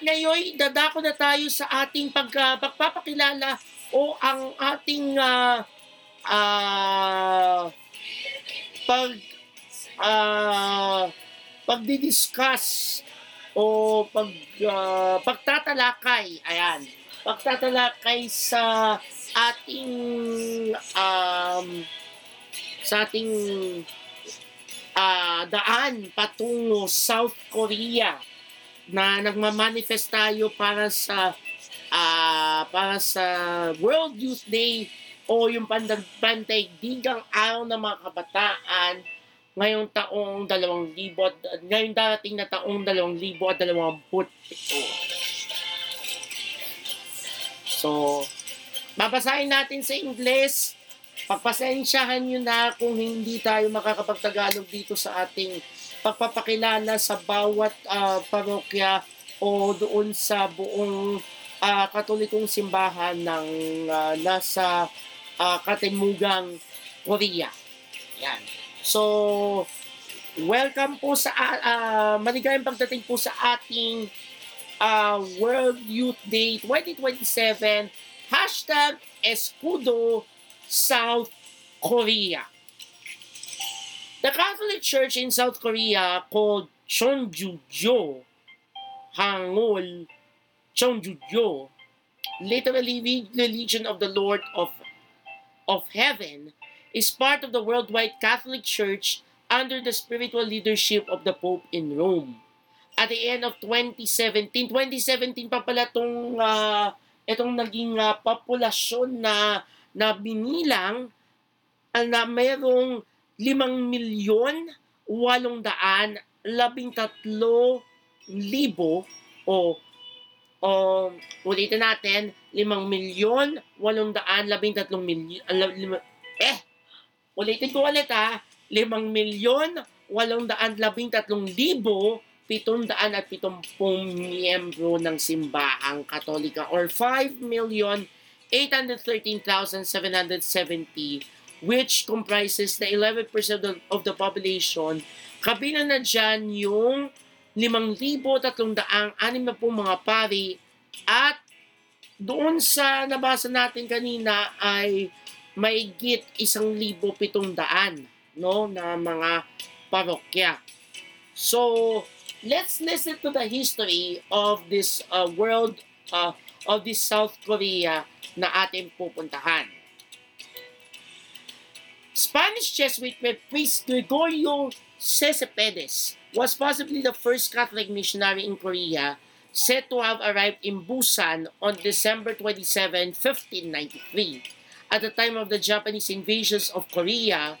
Ngayon, dadako na tayo sa ating pagka, pagpapakilala o ang ating uh, uh, pag uh, pagdi-discuss o pag uh, pagtatalakay. Ayan. Pagtatalakay sa ating um, sa ating uh, daan patungo South Korea na nagma-manifest tayo para sa uh, para sa World Youth Day o yung pandaigdigang araw ng mga kabataan ngayong taong 2000 ngayong darating na taong 2027. So, babasahin natin sa English Pagpasensyahan nyo na kung hindi tayo makakapagtagalog dito sa ating pagpapakilala sa bawat uh, parokya o doon sa buong uh, katolikong simbahan ng uh, nasa uh, katimugang Korea. Yan. So, welcome po sa uh, maligayang pagdating po sa ating uh, World Youth Day 2027 hashtag Escudo South Korea. The Catholic Church in South Korea called Cheonggyu Hangul Cheonggyu literally the Legion of the Lord of of Heaven is part of the worldwide Catholic Church under the spiritual leadership of the Pope in Rome. At the end of 2017, 2017 pa pala itong, uh, itong naging uh, populasyon na na binilang na mayroong 5 milyon 800 labing tatlo libo. O o ulitin natin 5 milyon 813 milyon eh ulitin ko ulit ha 5 milyon 813 libo 770 miyembro ng simbahang katolika or 5 million 813,770 which comprises the 11% of, the population. Kabilang na dyan yung 5,360 mga pari at doon sa nabasa natin kanina ay maigit 1,700 no, na mga parokya. So, let's listen to the history of this uh, world uh, of this South Korea na ating pupuntahan. Spanish Jesuit priest Gregorio Cesepedes was possibly the first Catholic missionary in Korea said to have arrived in Busan on December 27, 1593. At the time of the Japanese invasions of Korea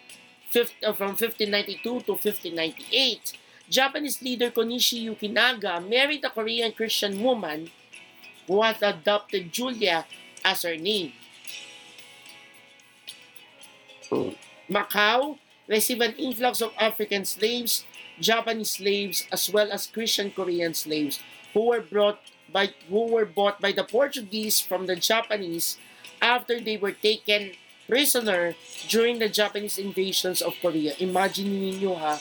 uh, from 1592 to 1598, Japanese leader Konishi Yukinaga married a Korean Christian woman who had adopted Julia as her name. Macau received an influx of African slaves, Japanese slaves, as well as Christian Korean slaves who were brought by who were bought by the Portuguese from the Japanese after they were taken prisoner during the Japanese invasions of Korea. Imagine niyo ha,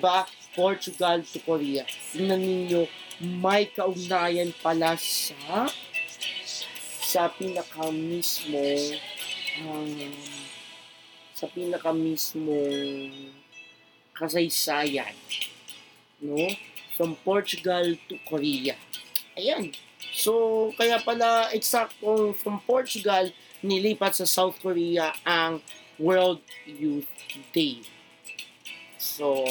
ba? Portugal to Korea. Tingnan niyo, may kaugnayan pala sa sa pinaka um, sa pinaka mismo kasaysayan no? From Portugal to Korea. Ayan. So kaya pala eksaktong from Portugal nilipat sa South Korea ang World Youth Day. So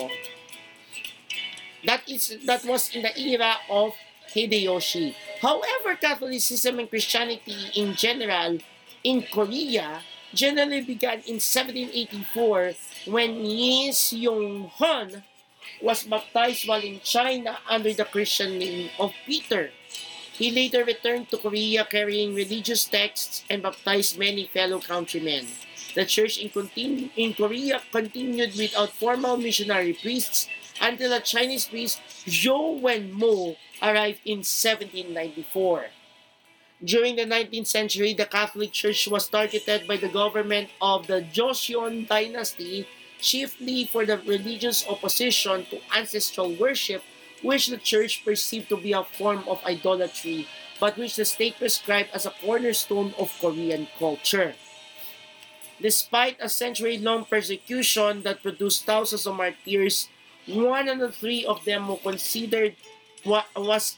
that is that was in the era of Hideyoshi. However, Catholicism and Christianity in general in Korea generally began in 1784 when Yi Seong-hun was baptized while in China under the Christian name of Peter. He later returned to Korea carrying religious texts and baptized many fellow countrymen. The church in, continu- in Korea continued without formal missionary priests until a Chinese priest, Zhou Wenmo, arrived in 1794. During the 19th century, the Catholic Church was targeted by the government of the Joseon dynasty, chiefly for the religious opposition to ancestral worship, which the church perceived to be a form of idolatry, but which the state prescribed as a cornerstone of Korean culture. Despite a century-long persecution that produced thousands of martyrs, 103 of them were considered was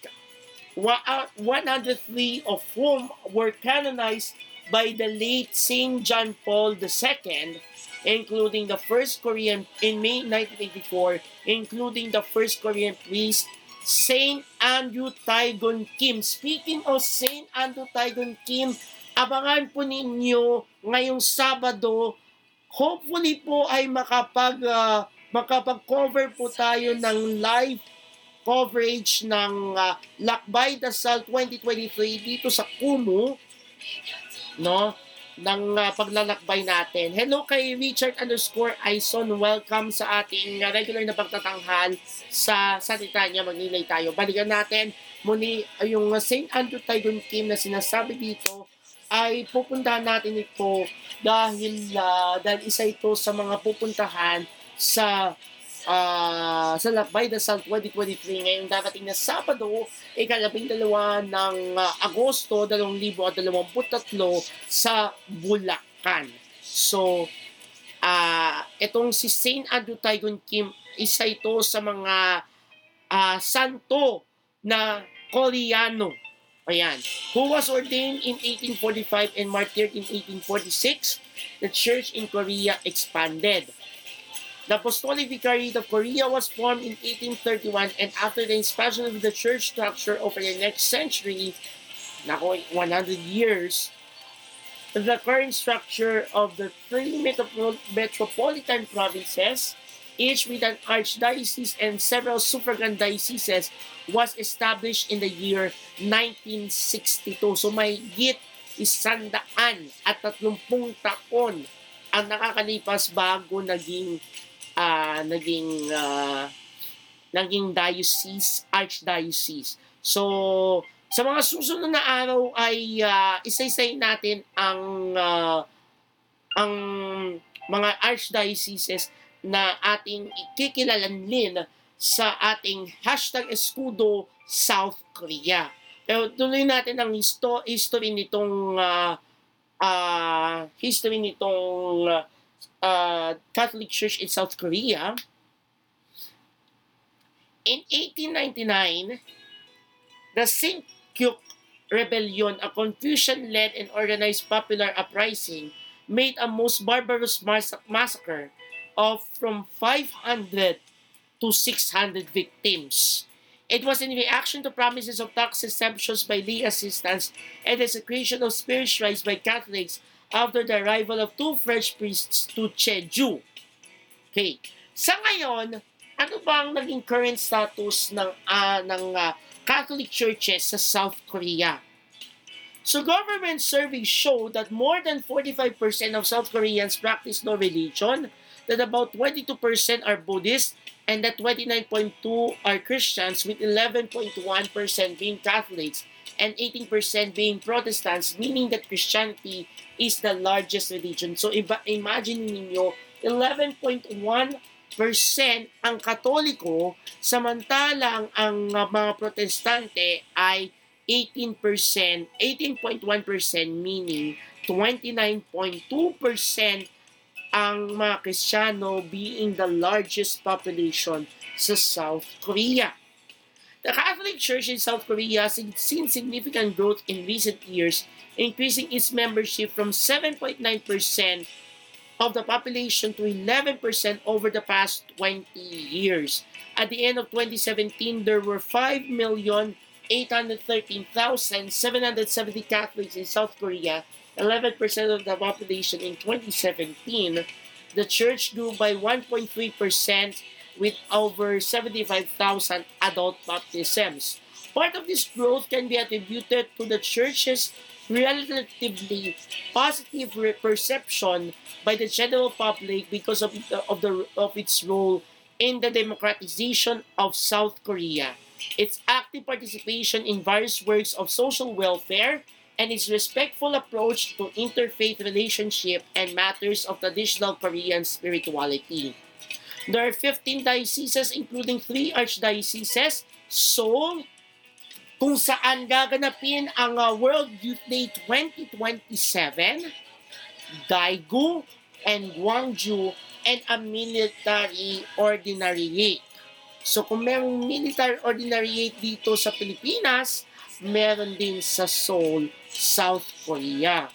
103 of whom were canonized by the late Saint John Paul II, including the first Korean in May 1984, including the first Korean priest Saint Andrew Taigon Kim. Speaking of Saint Andrew Taigon Kim, abangan po ninyo ngayong Sabado. Hopefully po ay makapag uh, makapag-cover po tayo ng live coverage ng uh, Lakbay Dasal 2023 dito sa Kumu no ng uh, paglalakbay natin. Hello kay Richard underscore Ison. Welcome sa ating uh, regular na pagtatanghal sa salita niya. Magnilay tayo. Balikan natin muli yung uh, St. Andrew Taigun Kim na sinasabi dito ay pupuntahan natin ito dahil uh, dahil isa ito sa mga pupuntahan sa uh, sa Lakbay Dasal 2023 ngayong darating na Sabado, ikalabing dalawa ng uh, Agosto 2023 sa Bulacan. So, uh, itong si Saint Andrew Taigun Kim, isa ito sa mga uh, santo na Koreano Ayan. Who was ordained in 1845 and martyred in 1846, the church in Korea expanded. The Apostolic Vicariate of Korea was formed in 1831 and after the expansion of the church structure over the next century, nako 100 years, the current structure of the three metropolitan provinces each with an archdiocese and several suffragan dioceses, was established in the year 1962. So may git isandaan at tatlumpung taon ang nakakalipas bago naging uh, naging uh, naging diocese, archdiocese. So, sa mga susunod na araw ay uh, isa-isay natin ang uh, ang mga archdioceses na ating ikikilalanlin sa ating hashtag Escudo South Korea. Pero tuloy natin ang histo- history nitong uh, uh, history nitong uh, Catholic Church in South Korea. In 1899, the Sinkyuk Rebellion, a Confucian-led and organized popular uprising, made a most barbarous mass- massacre of from 500 to 600 victims. It was in reaction to promises of tax exemptions by lay assistance and the secretion of spiritualized by Catholics after the arrival of two French priests to Jeju. Okay. Sa ngayon, ano ba ang naging current status ng uh, ng uh, Catholic churches sa South Korea? So government surveys show that more than 45% of South Koreans practice no religion, that about 22% are Buddhist and that 29.2 are Christians with 11.1% being Catholics and 18% being Protestants, meaning that Christianity is the largest religion. So iba, imagine ninyo, 11.1% ang Katoliko, samantalang ang mga Protestante ay 18%, 18.1% meaning 29.2% ang mga Kristiyano being the largest population sa South Korea. The Catholic Church in South Korea has seen significant growth in recent years, increasing its membership from 7.9% of the population to 11% over the past 20 years. At the end of 2017, there were 5,813,770 Catholics in South Korea 11% of the population in 2017, the church grew by 1.3% with over 75,000 adult baptisms. Part of this growth can be attributed to the church's relatively positive perception by the general public because of, the, of, the, of its role in the democratization of South Korea, its active participation in various works of social welfare, and its respectful approach to interfaith relationship and matters of traditional Korean spirituality. There are 15 dioceses, including three archdioceses, Seoul, kung saan gaganapin ang uh, World Youth Day 2027, Daegu and Gwangju, and a military ordinariate. So kung merong military ordinariate dito sa Pilipinas, meron din sa Seoul, South Korea.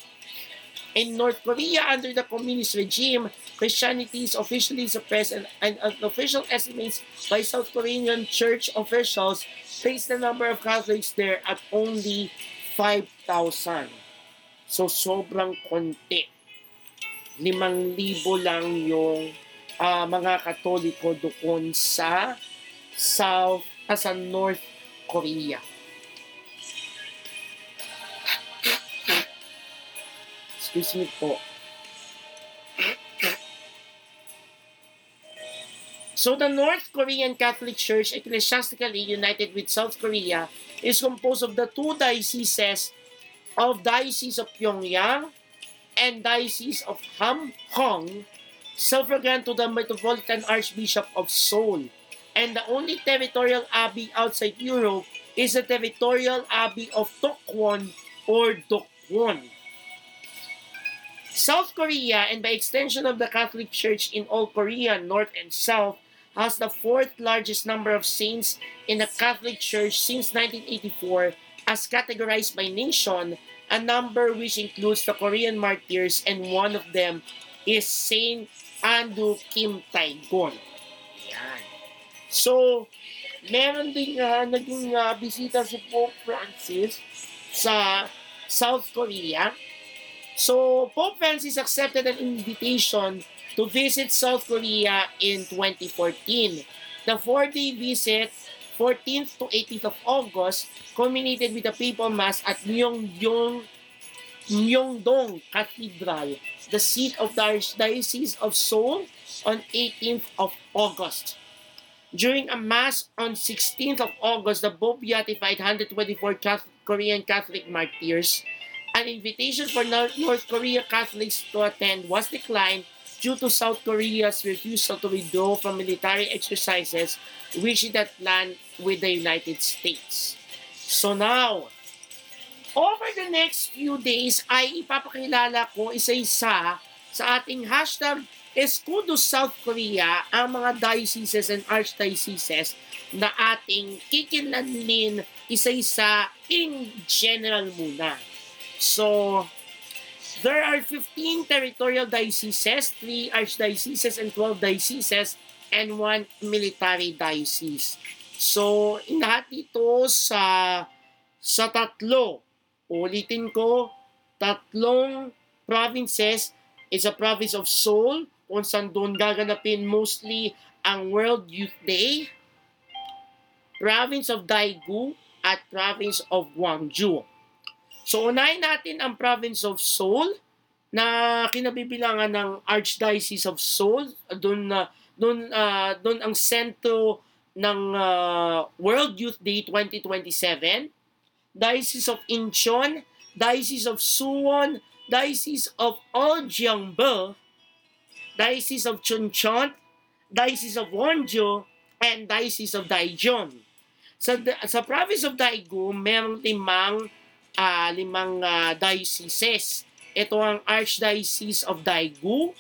In North Korea, under the communist regime, Christianity is officially suppressed and, and official estimates by South Korean church officials place the number of Catholics there at only 5,000. So sobrang konti. Limang libo lang yung uh, mga Katoliko doon sa South, uh, sa North Korea. Excuse me po. So the North Korean Catholic Church, ecclesiastically united with South Korea, is composed of the two dioceses of Diocese of Pyongyang and Diocese of Hamhong, suffragan to the Metropolitan Archbishop of Seoul. And the only territorial abbey outside Europe is the territorial abbey of Tokwon or Dokwon. South Korea, and by extension of the Catholic Church in all Korea, North and South, has the fourth largest number of saints in the Catholic Church since 1984 as categorized by nation, a number which includes the Korean martyrs and one of them is Saint Andu Kim Taegon. Yan. So, meron din uh, naging uh, bisita si Pope Francis sa South Korea So, Pope Francis accepted an invitation to visit South Korea in 2014. The four-day visit, 14th to 18th of August, culminated with a papal mass at Myeongdong, Myeongdong Cathedral, the seat of the Archdiocese of Seoul, on 18th of August. During a mass on 16th of August, the Pope beatified 124 Catholic, Korean Catholic martyrs An invitation for North Korea Catholics to attend was declined due to South Korea's refusal to withdraw from military exercises which it had planned with the United States. So now, over the next few days ay ipapakilala ko isa-isa sa ating hashtag Escudo South Korea ang mga dioceses and archdioceses na ating kikilanlin isa-isa in general muna. So, there are 15 territorial dioceses, 3 archdioceses, and 12 dioceses, and 1 military diocese. So, lahat ito sa, sa tatlo. Ulitin ko, tatlong provinces is a province of Seoul, kung saan doon gaganapin mostly ang World Youth Day, province of Daegu, at province of Gwangju. So unahin natin ang province of Seoul na kinabibilangan ng Archdiocese of Seoul. Doon na uh, doon uh, doon ang sentro ng uh, World Youth Day 2027. Diocese of Incheon, Diocese of Suwon, Diocese of Oljangbe, Diocese of Chuncheon, Diocese of Wonjo, and Diocese of Daejeon. Sa, sa province of Daegu, merong limang uh, limang uh, dioceses. Ito ang Archdiocese of Daegu,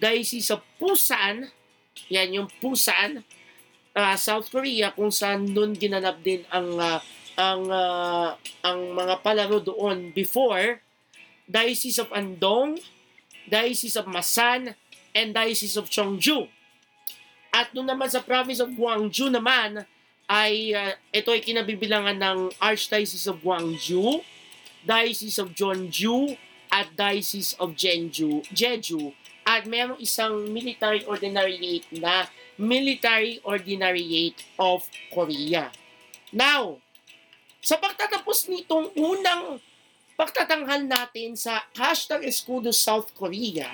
Diocese of Busan, yan yung Busan, uh, South Korea kung saan noon ginanap din ang uh, ang uh, ang mga palaro doon before Diocese of Andong, Diocese of Masan, and Diocese of Cheongju. At doon naman sa province of Gwangju naman, ay uh, ito ay kinabibilangan ng Archdiocese of Gwangju, Diocese of Jeonju, at Diocese of Jeonju, Jeju, at mayroong isang military ordinariate na Military Ordinariate of Korea. Now, sa pagtatapos nitong unang pagtatanghal natin sa hashtag Escudo South Korea,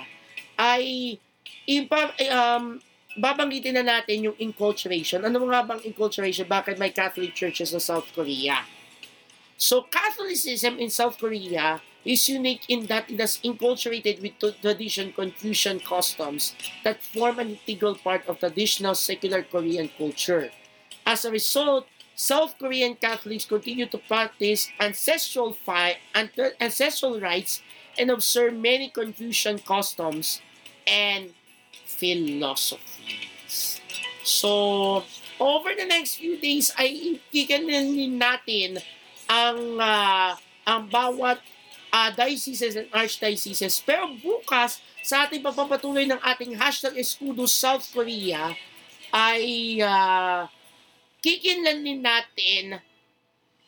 ay ipa, um, babanggitin na natin yung enculturation. Ano nga bang enculturation? Bakit may Catholic churches sa South Korea? So Catholicism in South Korea is unique in that it has enculturated with tradition, Confucian customs that form an integral part of traditional secular Korean culture. As a result, South Korean Catholics continue to practice ancestral fi- ancestral rites and observe many Confucian customs and philosophies. So, over the next few days ay kikananin natin ang ah, ang bawat uh, dioceses and archdioceses. Pero bukas, sa ating pagpapatuloy ng ating hashtag Escudo South Korea, ay uh, kikinlanin natin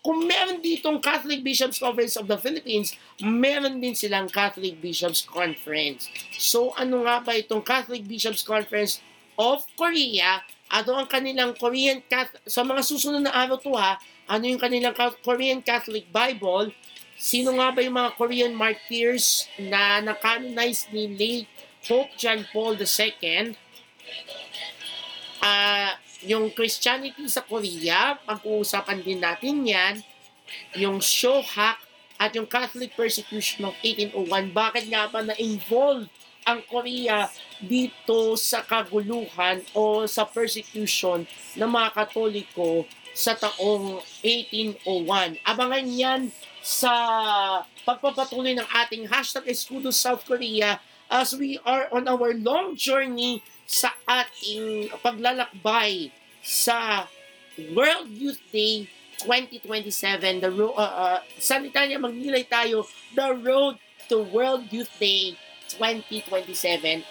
kung meron ditong Catholic Bishops Conference of the Philippines, meron din silang Catholic Bishops Conference. So ano nga ba itong Catholic Bishops Conference of Korea? Ano ang kanilang Korean Catholic, sa mga susunod na araw to ha, ano yung kanilang Korean Catholic Bible, sino nga ba yung mga Korean martyrs na nakanonize ni late Pope John Paul II, ah yung Christianity sa Korea, pag-uusapan din natin yan, yung Shohak at yung Catholic persecution of 1801. Bakit nga ba na-involve ang Korea dito sa kaguluhan o sa persecution ng mga Katoliko sa taong 1801. Abangan yan sa pagpapatuloy ng ating hashtag Escudo South Korea as we are on our long journey sa ating paglalakbay sa World Youth Day 2027. The ro- uh, uh, salita niya, magnilay tayo, the road to World Youth Day 2027